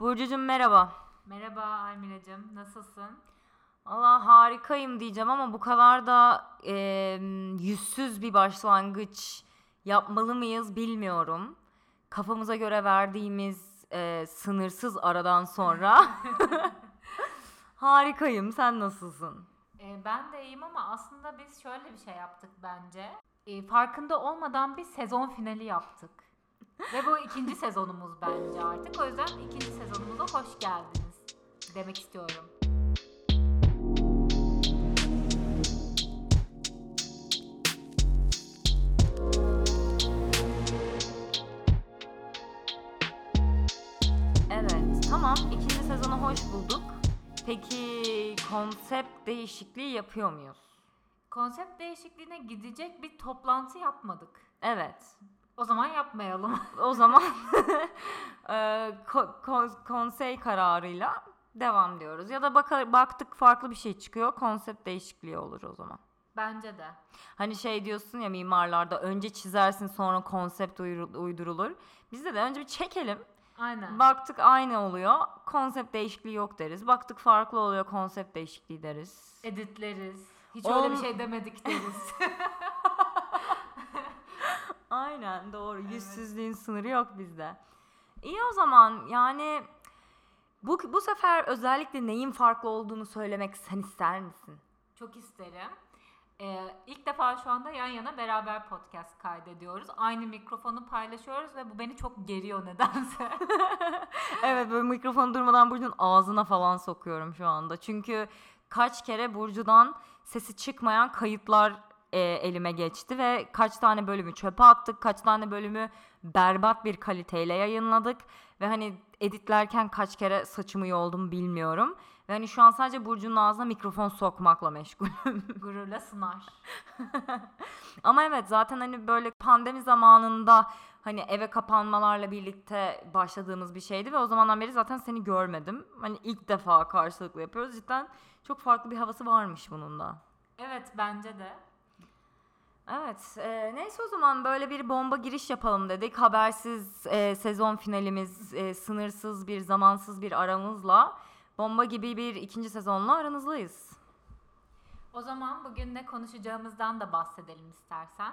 Burcucuğum merhaba. Merhaba Almiracığım, nasılsın? Allah harikayım diyeceğim ama bu kadar da e, yüzsüz bir başlangıç yapmalı mıyız bilmiyorum. Kafamıza göre verdiğimiz e, sınırsız aradan sonra harikayım. Sen nasılsın? Ee, ben de iyiyim ama aslında biz şöyle bir şey yaptık bence. Ee, farkında olmadan bir sezon finali yaptık. Ve bu ikinci sezonumuz bence artık. O yüzden ikinci sezonumuza hoş geldiniz demek istiyorum. Evet, tamam. İkinci sezonu hoş bulduk. Peki konsept değişikliği yapıyor muyuz? Konsept değişikliğine gidecek bir toplantı yapmadık. Evet. O zaman yapmayalım. O zaman ko- ko- konsey kararıyla devam diyoruz. Ya da baka- baktık farklı bir şey çıkıyor. Konsept değişikliği olur o zaman. bence de. Hani şey diyorsun ya mimarlarda önce çizersin sonra konsept uydurulur. Bizde de önce bir çekelim. Aynen. Baktık aynı oluyor. Konsept değişikliği yok deriz. Baktık farklı oluyor. Konsept değişikliği deriz. Editleriz. Hiç Oğlum- öyle bir şey demedik deriz. Aynen doğru. Yüzsüzlüğün sınırı yok bizde. İyi o zaman yani bu, bu sefer özellikle neyin farklı olduğunu söylemek sen ister misin? Çok isterim. Ee, ilk defa şu anda yan yana beraber podcast kaydediyoruz. Aynı mikrofonu paylaşıyoruz ve bu beni çok geriyor nedense. evet böyle mikrofonu durmadan Burcu'nun ağzına falan sokuyorum şu anda. Çünkü kaç kere Burcu'dan sesi çıkmayan kayıtlar e, elime geçti ve kaç tane bölümü çöpe attık, kaç tane bölümü berbat bir kaliteyle yayınladık ve hani editlerken kaç kere saçımı yoldum bilmiyorum. Ve hani şu an sadece Burcu'nun ağzına mikrofon sokmakla meşgulüm. Gururla sınar. Ama evet zaten hani böyle pandemi zamanında hani eve kapanmalarla birlikte başladığımız bir şeydi ve o zamandan beri zaten seni görmedim. Hani ilk defa karşılıklı yapıyoruz. Cidden çok farklı bir havası varmış bunun da. Evet bence de. Evet, e, neyse o zaman böyle bir bomba giriş yapalım dedik. Habersiz e, sezon finalimiz, e, sınırsız bir zamansız bir aramızla bomba gibi bir ikinci sezonla aranızdayız. O zaman bugün ne konuşacağımızdan da bahsedelim istersen.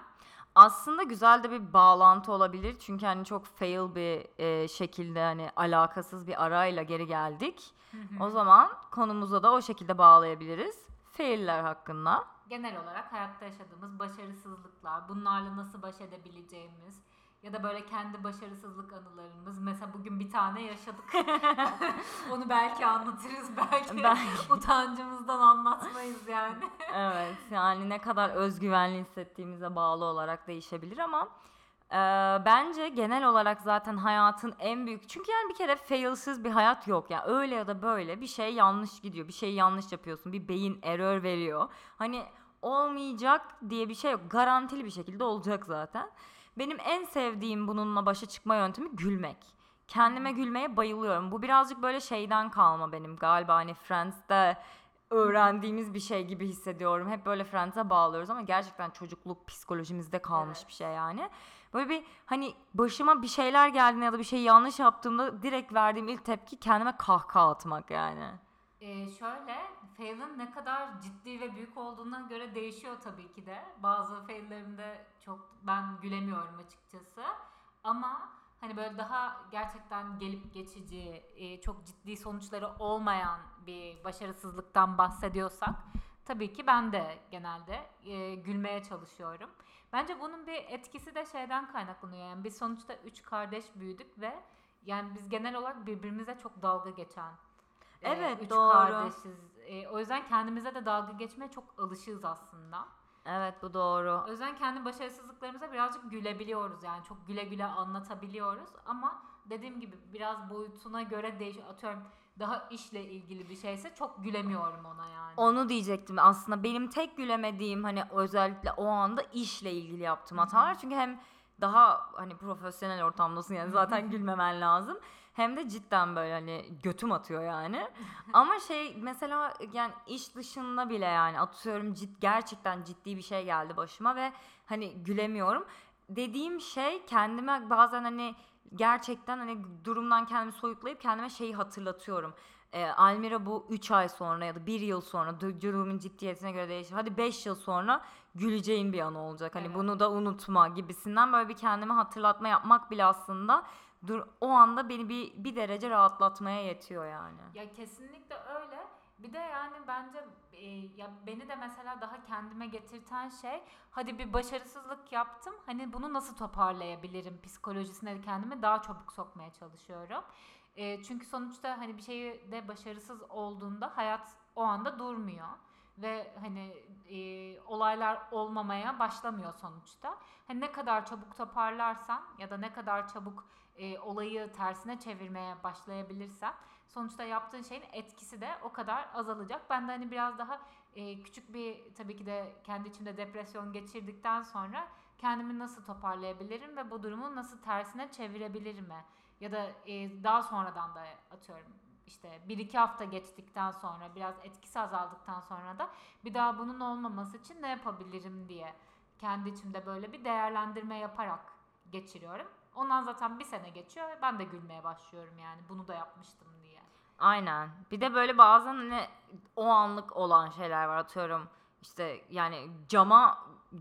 Aslında güzel de bir bağlantı olabilir çünkü hani çok fail bir e, şekilde hani alakasız bir arayla geri geldik. O zaman konumuza da o şekilde bağlayabiliriz. Failler hakkında. Genel olarak hayatta yaşadığımız başarısızlıklar, bunlarla nasıl baş edebileceğimiz ya da böyle kendi başarısızlık anılarımız. Mesela bugün bir tane yaşadık. Onu belki anlatırız, belki, Belki. utancımızdan anlatmayız yani. Evet yani ne kadar özgüvenli hissettiğimize bağlı olarak değişebilir ama e, bence genel olarak zaten hayatın en büyük çünkü yani bir kere failsiz bir hayat yok yani öyle ya da böyle bir şey yanlış gidiyor. Bir şey yanlış yapıyorsun. Bir beyin error veriyor. Hani olmayacak diye bir şey yok. Garantili bir şekilde olacak zaten. Benim en sevdiğim bununla başa çıkma yöntemi gülmek. Kendime gülmeye bayılıyorum. Bu birazcık böyle şeyden kalma benim galiba. Hani Friends'te öğrendiğimiz bir şey gibi hissediyorum. Hep böyle Friends'e bağlıyoruz ama gerçekten çocukluk psikolojimizde kalmış Evet. bir şey yani. Böyle bir hani başıma bir şeyler geldiğinde ya da bir şey yanlış yaptığımda direkt verdiğim ilk tepki kendime kahkaha atmak yani. Ee, şöyle, fail'ın ne kadar ciddi ve büyük olduğuna göre değişiyor tabii ki de. Bazı fail'lerimde çok ben gülemiyorum açıkçası. Ama hani böyle daha gerçekten gelip geçici, e, çok ciddi sonuçları olmayan bir başarısızlıktan bahsediyorsak tabii ki ben de genelde e, gülmeye çalışıyorum. Bence bunun bir etkisi de şeyden kaynaklanıyor. Yani biz sonuçta üç kardeş büyüdük ve yani biz genel olarak birbirimize çok dalga geçen e, Evet, üç doğru. kardeşiz. E, o yüzden kendimize de dalga geçmeye çok alışığız aslında. Evet bu doğru. O yüzden kendi başarısızlıklarımıza birazcık gülebiliyoruz yani çok güle güle anlatabiliyoruz ama dediğim gibi biraz boyutuna göre değişiyor. Atıyorum daha işle ilgili bir şeyse çok gülemiyorum ona yani. Onu diyecektim aslında. Benim tek gülemediğim hani özellikle o anda işle ilgili yaptığım hatalar. Çünkü hem daha hani profesyonel ortamdasın yani zaten gülmemen lazım. Hem de cidden böyle hani götüm atıyor yani. Ama şey mesela yani iş dışında bile yani atıyorum cid, gerçekten ciddi bir şey geldi başıma ve hani gülemiyorum. Dediğim şey kendime bazen hani gerçekten hani durumdan kendimi soyutlayıp kendime şeyi hatırlatıyorum. Ee, Almira bu 3 ay sonra ya da 1 yıl sonra du- durumun ciddiyetine göre değişir. Hadi 5 yıl sonra güleceğin bir an olacak. Hani Evet. bunu da unutma gibisinden böyle bir kendime hatırlatma yapmak bile aslında dur o anda beni bir bir derece rahatlatmaya yetiyor yani. Ya kesinlikle öyle. Bir de yani bence e, ya beni de mesela daha kendime getirten şey hadi bir başarısızlık yaptım. Hani bunu nasıl toparlayabilirim psikolojisine kendimi daha çabuk sokmaya çalışıyorum. E, çünkü sonuçta hani bir şeyi de başarısız olduğunda hayat o anda durmuyor ve hani e, olaylar olmamaya başlamıyor sonuçta. Hani ne kadar çabuk toparlarsan ya da ne kadar çabuk e, olayı tersine çevirmeye başlayabilirsen sonuçta yaptığın şeyin etkisi de o kadar azalacak. Ben de hani biraz daha e, küçük bir tabii ki de kendi içimde depresyon geçirdikten sonra kendimi nasıl toparlayabilirim ve bu durumu nasıl tersine çevirebilirim mi? Ya da e, daha sonradan da atıyorum işte bir iki hafta geçtikten sonra biraz etkisi azaldıktan sonra da bir daha bunun olmaması için ne yapabilirim diye kendi içimde böyle bir değerlendirme yaparak geçiriyorum. Ondan zaten bir sene geçiyor ve ben de gülmeye başlıyorum yani bunu da yapmıştım diye. Aynen. Bir de böyle bazen hani o anlık olan şeyler var atıyorum. İşte yani cama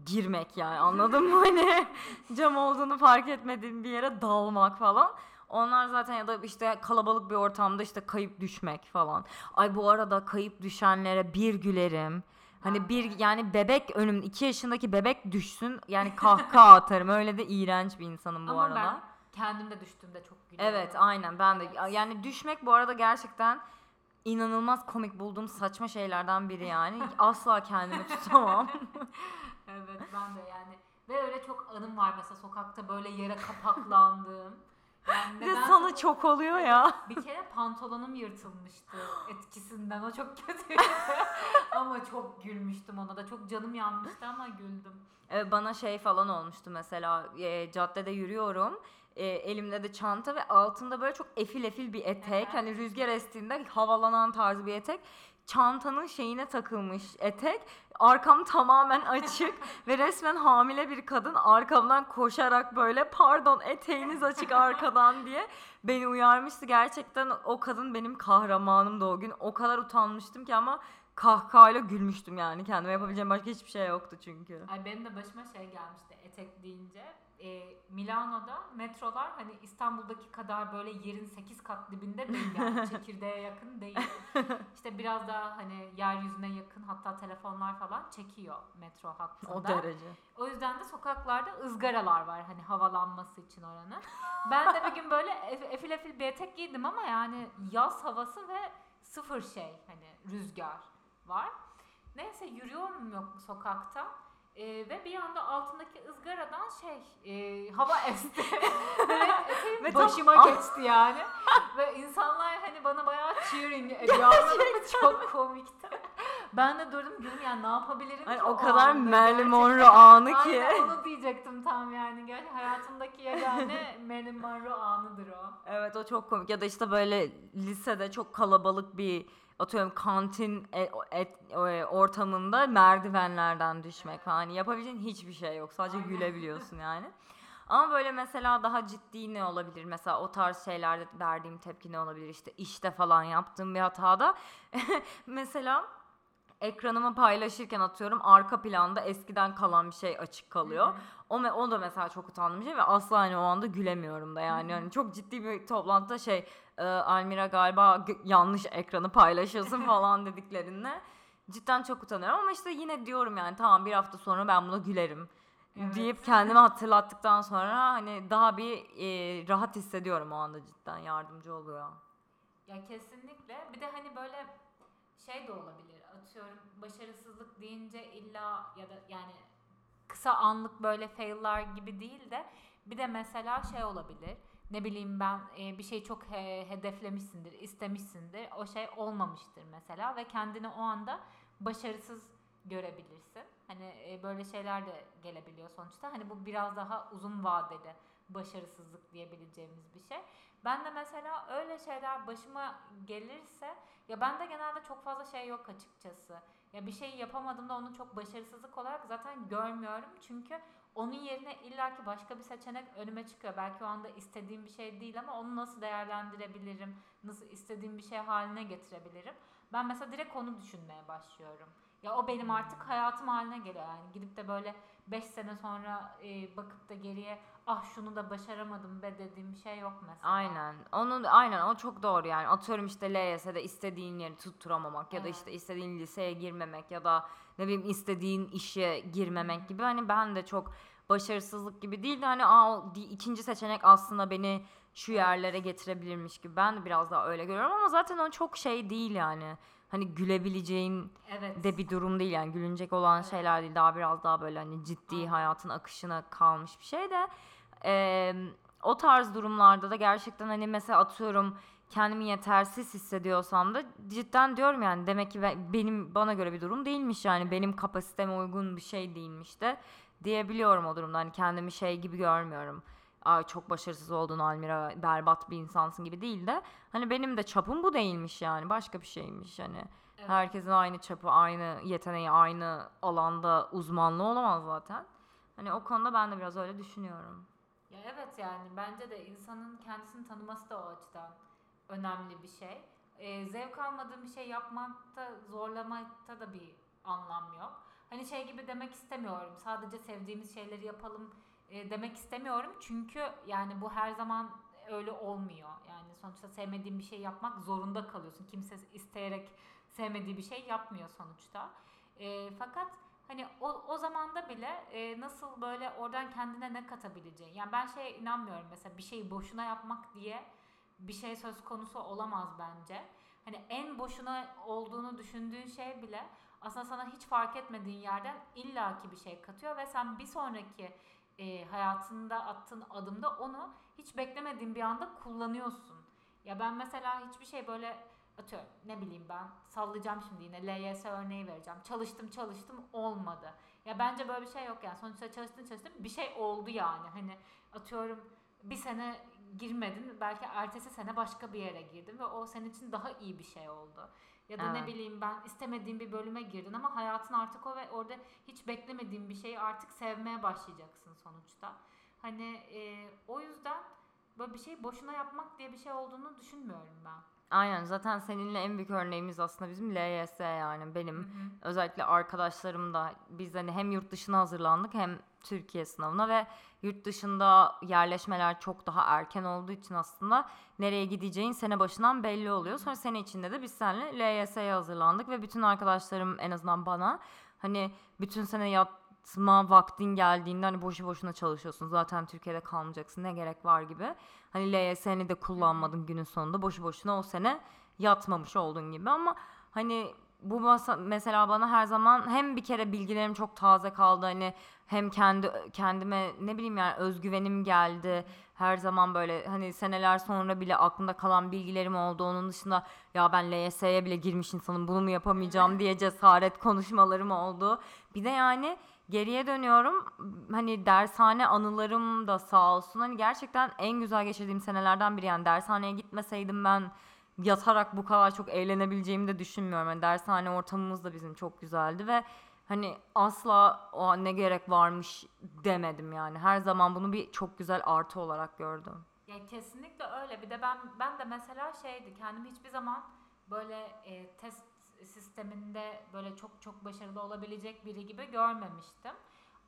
girmek yani anladın mı hani cam olduğunu fark etmediğin bir yere dalmak falan. Onlar zaten ya da işte kalabalık bir ortamda işte kayıp düşmek falan. Ay bu arada kayıp düşenlere bir gülerim. Hani bir yani bebek önüm 2 yaşındaki bebek düşsün yani kahkaha atarım. Öyle de iğrenç bir insanım bu Ama arada. ben kendimde düştüğümde çok gülüyorum. Evet aynen ben de Evet. yani düşmek bu arada gerçekten inanılmaz komik bulduğum saçma şeylerden biri yani asla kendimi tutamam. Evet ben de yani. Ve öyle çok anım var mesela sokakta böyle yere kapaklandığım. Yani Bir de sana bu- çok oluyor ya. Bir kere pantolonum yırtılmıştı etkisinden. O çok kötüydü. ama çok gülmüştüm ona da. Çok canım yanmıştı ama güldüm. Ee, bana şey falan olmuştu mesela e, caddede yürüyorum. E, elimde de çanta ve altında böyle çok efil efil bir etek. Evet. Hani rüzgar estiğinde havalanan tarzı bir etek. Çantanın şeyine takılmış etek. Arkam tamamen açık ve resmen hamile bir kadın arkamdan koşarak böyle pardon eteğiniz açık arkadan diye beni uyarmıştı. Gerçekten o kadın benim kahramanımdı o gün. O kadar utanmıştım ki ama kahkahayla gülmüştüm yani. Kendime yapabileceğim başka hiçbir şey yoktu çünkü. Ay benim de başıma şey gelmişti etek deyince. E, Milano'da metrolar hani İstanbul'daki kadar böyle yerin 8 kat dibinde değil yani çekirdeğe yakın değil. İşte biraz daha hani yeryüzüne yakın hatta telefonlar falan çekiyor metro hattında. O derece. O yüzden de sokaklarda ızgaralar var hani havalanması için oranın. Ben de bir gün böyle ef- efil efil bir etek giydim ama yani yaz havası ve sıfır şey hani rüzgar var. Neyse yürüyorum yok sokakta. Ee, ve bir anda altındaki ızgaradan şey e, hava esti ve eteğim Ve başıma Ah! geçti yani ve insanlar hani bana bayağı cheering ediyor çok komikti ben de durdum gülüm yani ne yapabilirim Hani ki o kadar Marilyn? Monroe anı ki. Aynen onu diyecektim tam yani. Gerçi hayatımdaki yegane Marilyn Monroe anıdır o. Evet o çok komik. Ya da işte böyle lisede çok kalabalık bir atıyorum kantin e- et- e, ortamında merdivenlerden düşmek falan. Hani yapabileceğin hiçbir şey yok. Sadece Aynen. gülebiliyorsun yani. Ama böyle mesela daha ciddi ne olabilir? Mesela o tarz şeylerde verdiğim tepki ne olabilir? İşte işte falan yaptığım bir hatada. mesela ekranımı paylaşırken atıyorum arka planda eskiden kalan bir şey açık kalıyor. O, me- o da mesela çok utandığım bir şey ve asla hani o anda gülemiyorum da yani. Hani çok ciddi bir toplantıda şey e, Almira galiba yanlış ekranı paylaşıyorsun falan dediklerinde cidden çok utanıyorum ama işte yine diyorum yani tamam bir hafta sonra ben buna gülerim Evet. deyip kendime hatırlattıktan sonra hani daha bir e, rahat hissediyorum o anda cidden yardımcı oluyor. Ya kesinlikle. Bir de hani böyle şey de olabilir. Atıyorum başarısızlık deyince illa ya da yani kısa anlık böyle fail'lar gibi değil de bir de mesela şey olabilir. Ne bileyim ben e, bir şey çok he- hedeflemişsindir, istemişsindir. O şey olmamıştır mesela ve kendini o anda başarısız görebilirsin. Hani e, böyle şeyler de gelebiliyor sonuçta. Hani bu biraz daha uzun vadeli başarısızlık diyebileceğimiz bir şey. Ben de mesela öyle şeyler başıma gelirse ya bende genelde çok fazla şey yok açıkçası. Ya bir şey yapamadığımda onu çok başarısızlık olarak zaten görmüyorum. Çünkü onun yerine illaki başka bir seçenek önüme çıkıyor. Belki o anda istediğim bir şey değil ama onu nasıl değerlendirebilirim? Nasıl istediğim bir şey haline getirebilirim? Ben mesela direkt onu düşünmeye başlıyorum. Ya o benim artık hayatım haline geliyor yani. Gidip de böyle 5 sene sonra e, bakıp da geriye ah şunu da başaramadım be dediğim bir şey yok mesela. Aynen. Onun aynen o çok doğru yani. Atıyorum işte LYS'de istediğin yeri tutturamamak ya da Evet. işte istediğin liseye girmemek ya da ne bileyim istediğin işe girmemek gibi hani ben de çok başarısızlık gibi değil de hani aa, o ikinci seçenek aslında beni şu yerlere getirebilirmiş gibi. Ben de biraz daha öyle görüyorum ama zaten o çok şey değil yani. Hani gülebileceğin Evet. de bir durum değil yani gülünecek olan Evet. şeyler değil daha biraz daha böyle hani ciddi Aynen. hayatın akışına kalmış bir şey de Eee, o tarz durumlarda da gerçekten hani mesela atıyorum kendimi yetersiz hissediyorsam da cidden diyorum yani demek ki ben- benim bana göre bir durum değilmiş yani benim kapasiteme uygun bir şey değilmiş de diyebiliyorum o durumda hani kendimi şey gibi görmüyorum. Ay çok başarısız oldun Almira berbat bir insansın gibi değil de hani benim de çapım bu değilmiş yani başka bir şeymiş hani. Evet. Herkesin aynı çapı, aynı yeteneği, aynı alanda uzmanlığı olamaz zaten. Hani o konuda ben de biraz öyle düşünüyorum. Ya evet yani bence de insanın kendisini tanıması da o açıdan önemli bir şey. Ee, zevk almadığım bir şey yapmakta, zorlamakta da bir anlam yok. Hani şey gibi demek istemiyorum. Sadece sevdiğimiz şeyleri yapalım e, demek istemiyorum. Çünkü yani bu her zaman öyle olmuyor. Yani sonuçta sevmediğin bir şey yapmak zorunda kalıyorsun. Kimse isteyerek sevmediği bir şey yapmıyor sonuçta. E, fakat hani o, o zamanda bile e, nasıl böyle oradan kendine ne katabileceğin. Yani ben şeye inanmıyorum mesela bir şeyi boşuna yapmak diye bir şey söz konusu olamaz bence. Hani en boşuna olduğunu düşündüğün şey bile aslında sana hiç fark etmediğin yerden illaki bir şey katıyor ve sen bir sonraki e, hayatında attığın adımda onu hiç beklemediğin bir anda kullanıyorsun. Ya ben mesela hiçbir şey böyle atıyorum ne bileyim ben sallayacağım şimdi yine LYS örneği vereceğim. Çalıştım çalıştım olmadı. Ya bence böyle bir şey yok yani. Sonuçta çalıştın çalıştın bir şey oldu yani. Hani atıyorum bir sene girmedin belki ertesi sene başka bir yere girdin ve o senin için daha iyi bir şey oldu. Ya da ne Evet. bileyim ben istemediğim bir bölüme girdin ama hayatın artık o ve orada hiç beklemediğin bir şeyi artık sevmeye başlayacaksın sonuçta. Hani e, o yüzden böyle bir şey boşuna yapmak diye bir şey olduğunu düşünmüyorum ben. Aynen zaten seninle en büyük örneğimiz aslında bizim LYS yani benim. Özellikle arkadaşlarım da biz hani hem yurt dışına hazırlandık hem Türkiye sınavına ve yurt dışında yerleşmeler çok daha erken olduğu için aslında nereye gideceğin sene başından belli oluyor. Sonra sene içinde de biz seninle LYS'ye hazırlandık ve bütün arkadaşlarım en azından bana hani bütün sene yatma vaktin geldiğinde hani boşu boşuna çalışıyorsun. Zaten Türkiye'de kalmayacaksın. Ne gerek var gibi. Hani LYS'ni de kullanmadın günün sonunda. Boşu boşuna o sene yatmamış oldun gibi. Ama hani bu mesela bana her zaman hem bir kere bilgilerim çok taze kaldı. Hani hem kendi kendime ne bileyim yani özgüvenim geldi. Her zaman böyle hani seneler sonra bile aklımda kalan bilgilerim oldu. Onun dışında ya ben LYS'ye bile girmiş insanım. Bunu mu yapamayacağım? diye cesaret konuşmalarım oldu. Bir de yani geriye dönüyorum hani dershane anılarım da sağ olsun hani gerçekten en güzel geçirdiğim senelerden biri yani dershaneye gitmeseydim ben yatarak bu kadar çok eğlenebileceğimi de düşünmüyorum. Yani dershane ortamımız da bizim çok güzeldi ve hani asla o ne gerek varmış demedim yani. Her zaman bunu bir çok güzel artı olarak gördüm. Ya kesinlikle öyle. Bir de ben ben de mesela şeydi kendimi hiçbir zaman böyle e, test sisteminde böyle çok çok başarılı olabilecek biri gibi görmemiştim.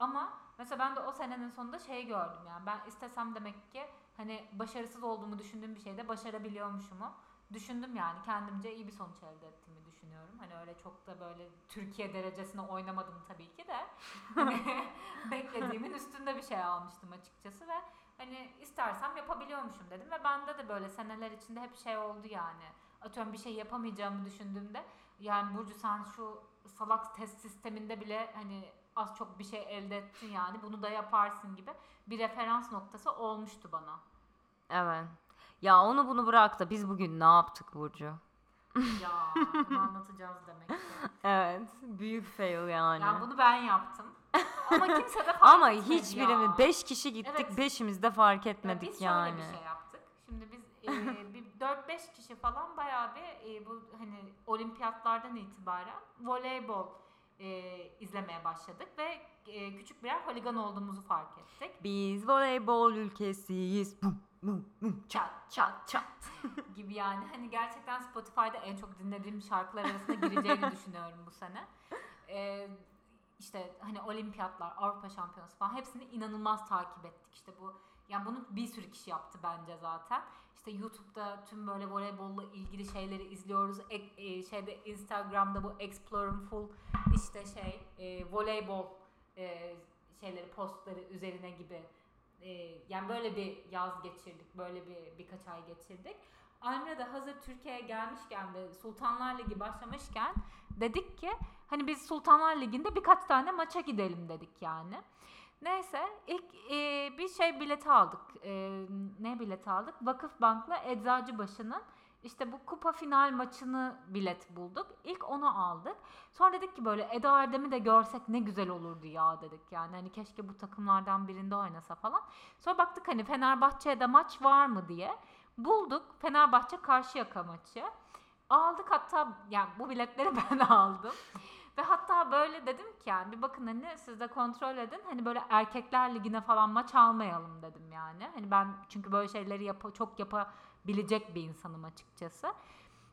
Ama mesela ben de o senenin sonunda şey gördüm yani ben istesem demek ki hani başarısız olduğumu düşündüğüm bir şeyde başarabiliyormuşumu düşündüm yani kendimce iyi bir sonuç elde ettiğimi düşünüyorum. Hani öyle çok da böyle Türkiye derecesine oynamadım tabii ki de. Hani beklediğimin üstünde bir şey almıştım açıkçası ve hani istersem yapabiliyormuşum dedim ve bende de böyle seneler içinde hep şey oldu yani. Atıyorum bir şey yapamayacağımı düşündüğümde yani Burcu sen şu salak test sisteminde bile hani az çok bir şey elde ettin yani bunu da yaparsın gibi bir referans noktası olmuştu bana. Evet. Ya onu bunu bırak da biz bugün ne yaptık Burcu? ya bunu anlatacağız demek ki. Evet. Büyük fail yani. Yani bunu ben yaptım. Ama kimse de fark Ama hiçbirimiz ya. 5 kişi gittik. Evet. Beşimiz de fark Ya etmedik biz yani. şöyle bir şey yaptık. Şimdi biz e, 4-5 kişi falan bayağı bir e, bu hani olimpiyatlardan itibaren voleybol e, izlemeye başladık ve e, küçük birer holigan olduğumuzu fark ettik. Biz voleybol ülkesiyiz. Bum, bum, bum. Çat çat çat gibi yani hani gerçekten Spotify'da en çok dinlediğim şarkılar arasında gireceğini düşünüyorum bu sene. E, işte hani olimpiyatlar, Avrupa Şampiyonası falan hepsini inanılmaz takip ettik. İşte bu yani bunu bir sürü kişi yaptı bence zaten. İşte YouTube'da tüm böyle voleybolla ilgili şeyleri izliyoruz. Ek- e, şeyde Instagram'da bu Exploring Full işte şey e, voleybol e, şeyleri postları üzerine gibi e, yani böyle bir yaz geçirdik. Böyle bir birkaç ay geçirdik. Almira hazır Türkiye'ye gelmişken ve Sultanlar Ligi başlamışken dedik ki hani biz Sultanlar Ligi'nde birkaç tane maça gidelim dedik yani. Neyse ilk e, bir şey bileti aldık. E, ne bileti aldık? Vakıfbank'la Eczacıbaşı'nın işte bu kupa final maçını bilet bulduk. İlk onu aldık. Sonra dedik ki böyle Eda Erdem'i de görsek ne güzel olurdu ya dedik. Yani hani keşke bu takımlardan birinde oynasa falan. Sonra baktık hani Fenerbahçe'de maç var mı diye. Bulduk Fenerbahçe Karşıyaka maçı. Aldık hatta yani bu biletleri ben aldım. Ve hatta böyle dedim ki yani bir bakın hani siz de kontrol edin. Hani böyle erkekler ligine falan maç almayalım dedim yani. Hani ben çünkü böyle şeyleri yap çok yapabilecek bir insanım açıkçası.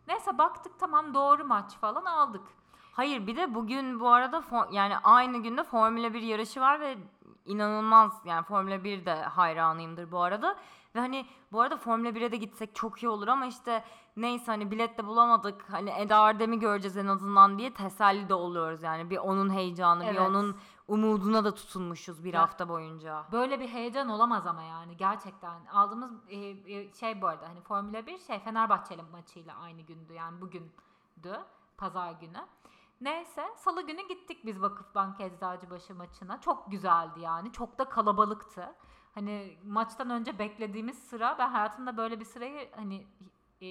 Neyse baktık tamam doğru maç falan aldık. Hayır bir de bugün bu arada yani aynı günde Formula 1 yarışı var ve inanılmaz yani Formula 1 de hayranıyımdır bu arada. Ve hani bu arada Formula 1'e de gitsek çok iyi olur ama işte neyse hani bilet de bulamadık. Hani Eda Erdem'i göreceğiz en azından diye teselli de oluyoruz yani. Bir onun heyecanı, bir Evet. onun umuduna da tutunmuşuz bir Ya- hafta boyunca. Böyle bir heyecan olamaz ama yani gerçekten. Aldığımız e, e, şey bu arada hani Formula 1 şey Fenerbahçeli maçıyla aynı gündü yani bugündü pazar günü. Neyse salı günü gittik biz Vakıfbank Eczacıbaşı maçına. Çok güzeldi yani. Çok da kalabalıktı. Hani maçtan önce beklediğimiz sıra ben hayatımda böyle bir sırayı hani e,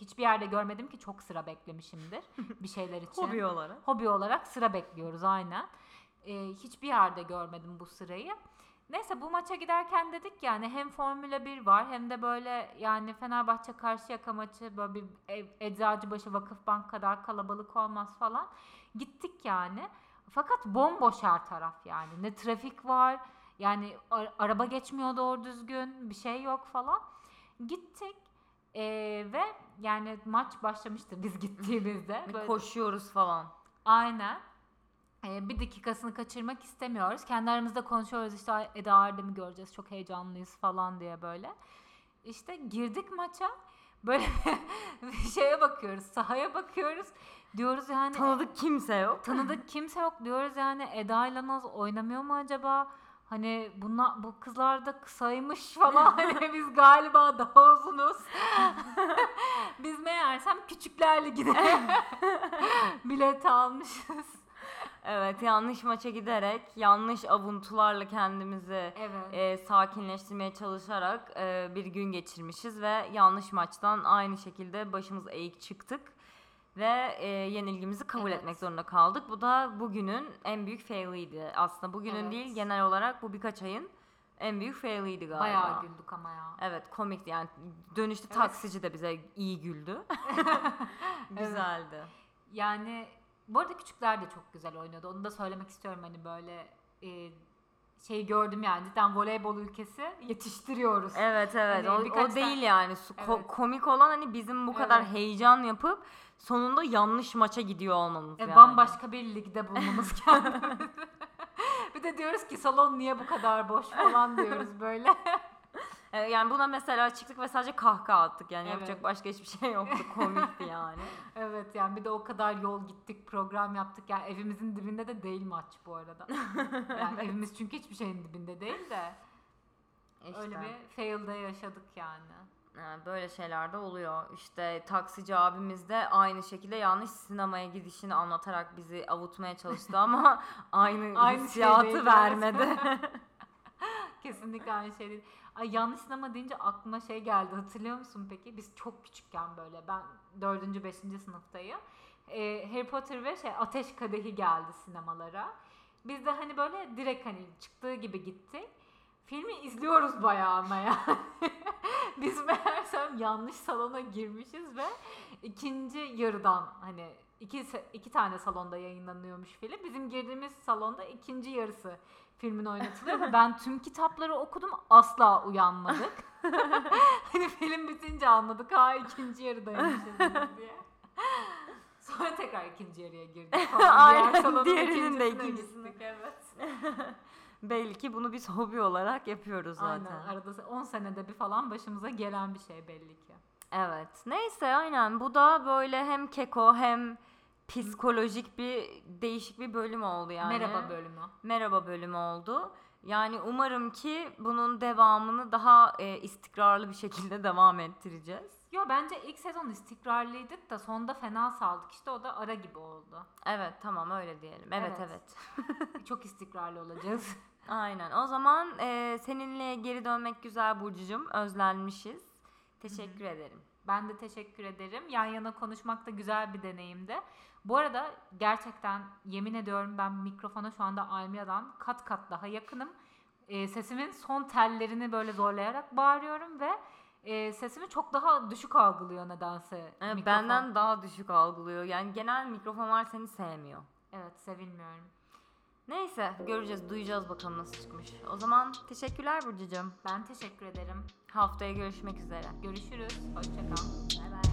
hiçbir yerde görmedim ki çok sıra beklemişimdir bir şeyler için Hobi olarak. hobi olarak sıra bekliyoruz aynen. Ee, hiçbir yerde görmedim bu sırayı. Neyse bu maça giderken dedik yani hem Formula 1 var hem de böyle yani Fenerbahçe Karşıyaka maçı böyle bir ev, Eczacıbaşı Vakıfbank kadar kalabalık olmaz falan. Gittik yani. Fakat bomboş her taraf yani. Ne trafik var yani araba geçmiyor doğru düzgün bir şey yok falan. Gittik ee, ve yani maç başlamıştı biz gittiğimizde. Böyle- Koşuyoruz falan. Aynen. Bir dakikasını kaçırmak istemiyoruz. Kendi aramızda konuşuyoruz işte "Ay, Eda Erdem'i göreceğiz çok heyecanlıyız falan diye böyle. İşte girdik maça böyle şeye bakıyoruz sahaya bakıyoruz diyoruz yani Tanıdık kimse yok. tanıdık kimse yok diyoruz yani Eda ile Naz oynamıyor mu acaba? Hani bunlar bu kızlar da kısaymış falan hani biz galiba daha uzunuz. biz meğersem küçükler ligine bilet almışız. Evet yanlış maça giderek yanlış avuntularla kendimizi Evet. e, sakinleştirmeye çalışarak e, bir gün geçirmişiz ve yanlış maçtan aynı şekilde başımız eğik çıktık ve e, yenilgimizi kabul Evet. etmek zorunda kaldık. Bu da bugünün en büyük failiydi. Aslında bugünün Evet. değil genel olarak bu birkaç ayın en büyük failiydi galiba. Bayağı güldük ama ya. Evet komikti yani dönüşte Evet. taksici de bize iyi güldü. Güzeldi. Yani bu arada küçükler de çok güzel oynuyordu. Onu da söylemek istiyorum hani böyle e, şey gördüm yani cidden voleybol ülkesi yetiştiriyoruz. Evet evet Hani o, o değil yani Su- ko- Evet. komik olan hani bizim bu kadar Evet. heyecan yapıp sonunda yanlış maça gidiyor olmamız E, yani. Bambaşka bir ligde bulmamız kendimizi. bir de diyoruz ki salon niye bu kadar boş falan diyoruz böyle. E, Yani buna mesela çıktık ve sadece kahkaha attık yani Evet. yapacak başka hiçbir şey yoktu komikti yani. evet yani bir de o kadar yol gittik program yaptık yani evimizin dibinde de değil maç bu arada. Yani evimiz çünkü hiçbir şeyin dibinde değil de İşte, öyle bir fail'de yaşadık yani. e, böyle şeyler de oluyor. İşte taksici abimiz de aynı şekilde yanlış sinemaya gidişini anlatarak bizi avutmaya çalıştı ama aynı, Aynı hissiyatı evet. vermedi. Kesinlikle aynı şey değil. Ay yanlış sinema deyince aklıma şey geldi. Hatırlıyor musun peki? Biz çok küçükken böyle. Ben 4. 5. sınıftayım. Ee, Harry Potter ve şey Ateş Kadehi geldi sinemalara. Biz de hani böyle direkt hani çıktığı gibi gittik. Filmi izliyoruz bayağı ama yani. Biz meğersem yanlış salona girmişiz ve ikinci yarıdan hani iki, iki tane salonda yayınlanıyormuş film. Bizim girdiğimiz salonda ikinci yarısı filmin oynatılıyor ve ben tüm kitapları okudum asla uyanmadık. hani film bitince anladık ha ikinci yarıdaymışız diye. Sonra tekrar ikinci yarıya girdik. Aynen, diğerinin de ikincisine ikincisine. gittik, Evet. Belli ki bunu biz hobi olarak yapıyoruz zaten. Aynen arada 10 senede bir falan başımıza gelen bir şey belli ki. Evet. Neyse aynen. Bu da böyle hem keko hem psikolojik bir değişik bir bölüm oldu yani. Merhaba bölümü. Merhaba bölümü oldu. Yani umarım ki bunun devamını daha e, istikrarlı bir şekilde devam ettireceğiz. Yo bence ilk sezon istikrarlıydık da sonda fena saldık işte o da ara gibi oldu. Evet tamam öyle diyelim. Evet Evet. evet. Çok istikrarlı olacağız. Aynen. O zaman e, seninle geri dönmek güzel Burcu'cum. Özlenmişiz. Teşekkür ederim. Ben de teşekkür ederim. Yan yana konuşmak da güzel bir deneyimdi. Bu arada gerçekten yemin ediyorum ben mikrofona şu anda Almira'dan kat kat daha yakınım. Ee, sesimin son tellerini böyle zorlayarak bağırıyorum ve e, sesimi çok daha düşük algılıyor nedense. E, mikrofon. benden daha düşük algılıyor. Yani genel mikrofonlar seni sevmiyor. Evet sevilmiyorum. Neyse göreceğiz, duyacağız bakalım nasıl çıkmış. O zaman teşekkürler Burcu'cum. Ben teşekkür ederim. Haftaya görüşmek üzere. Görüşürüz. Hoşçakal. Bay bay.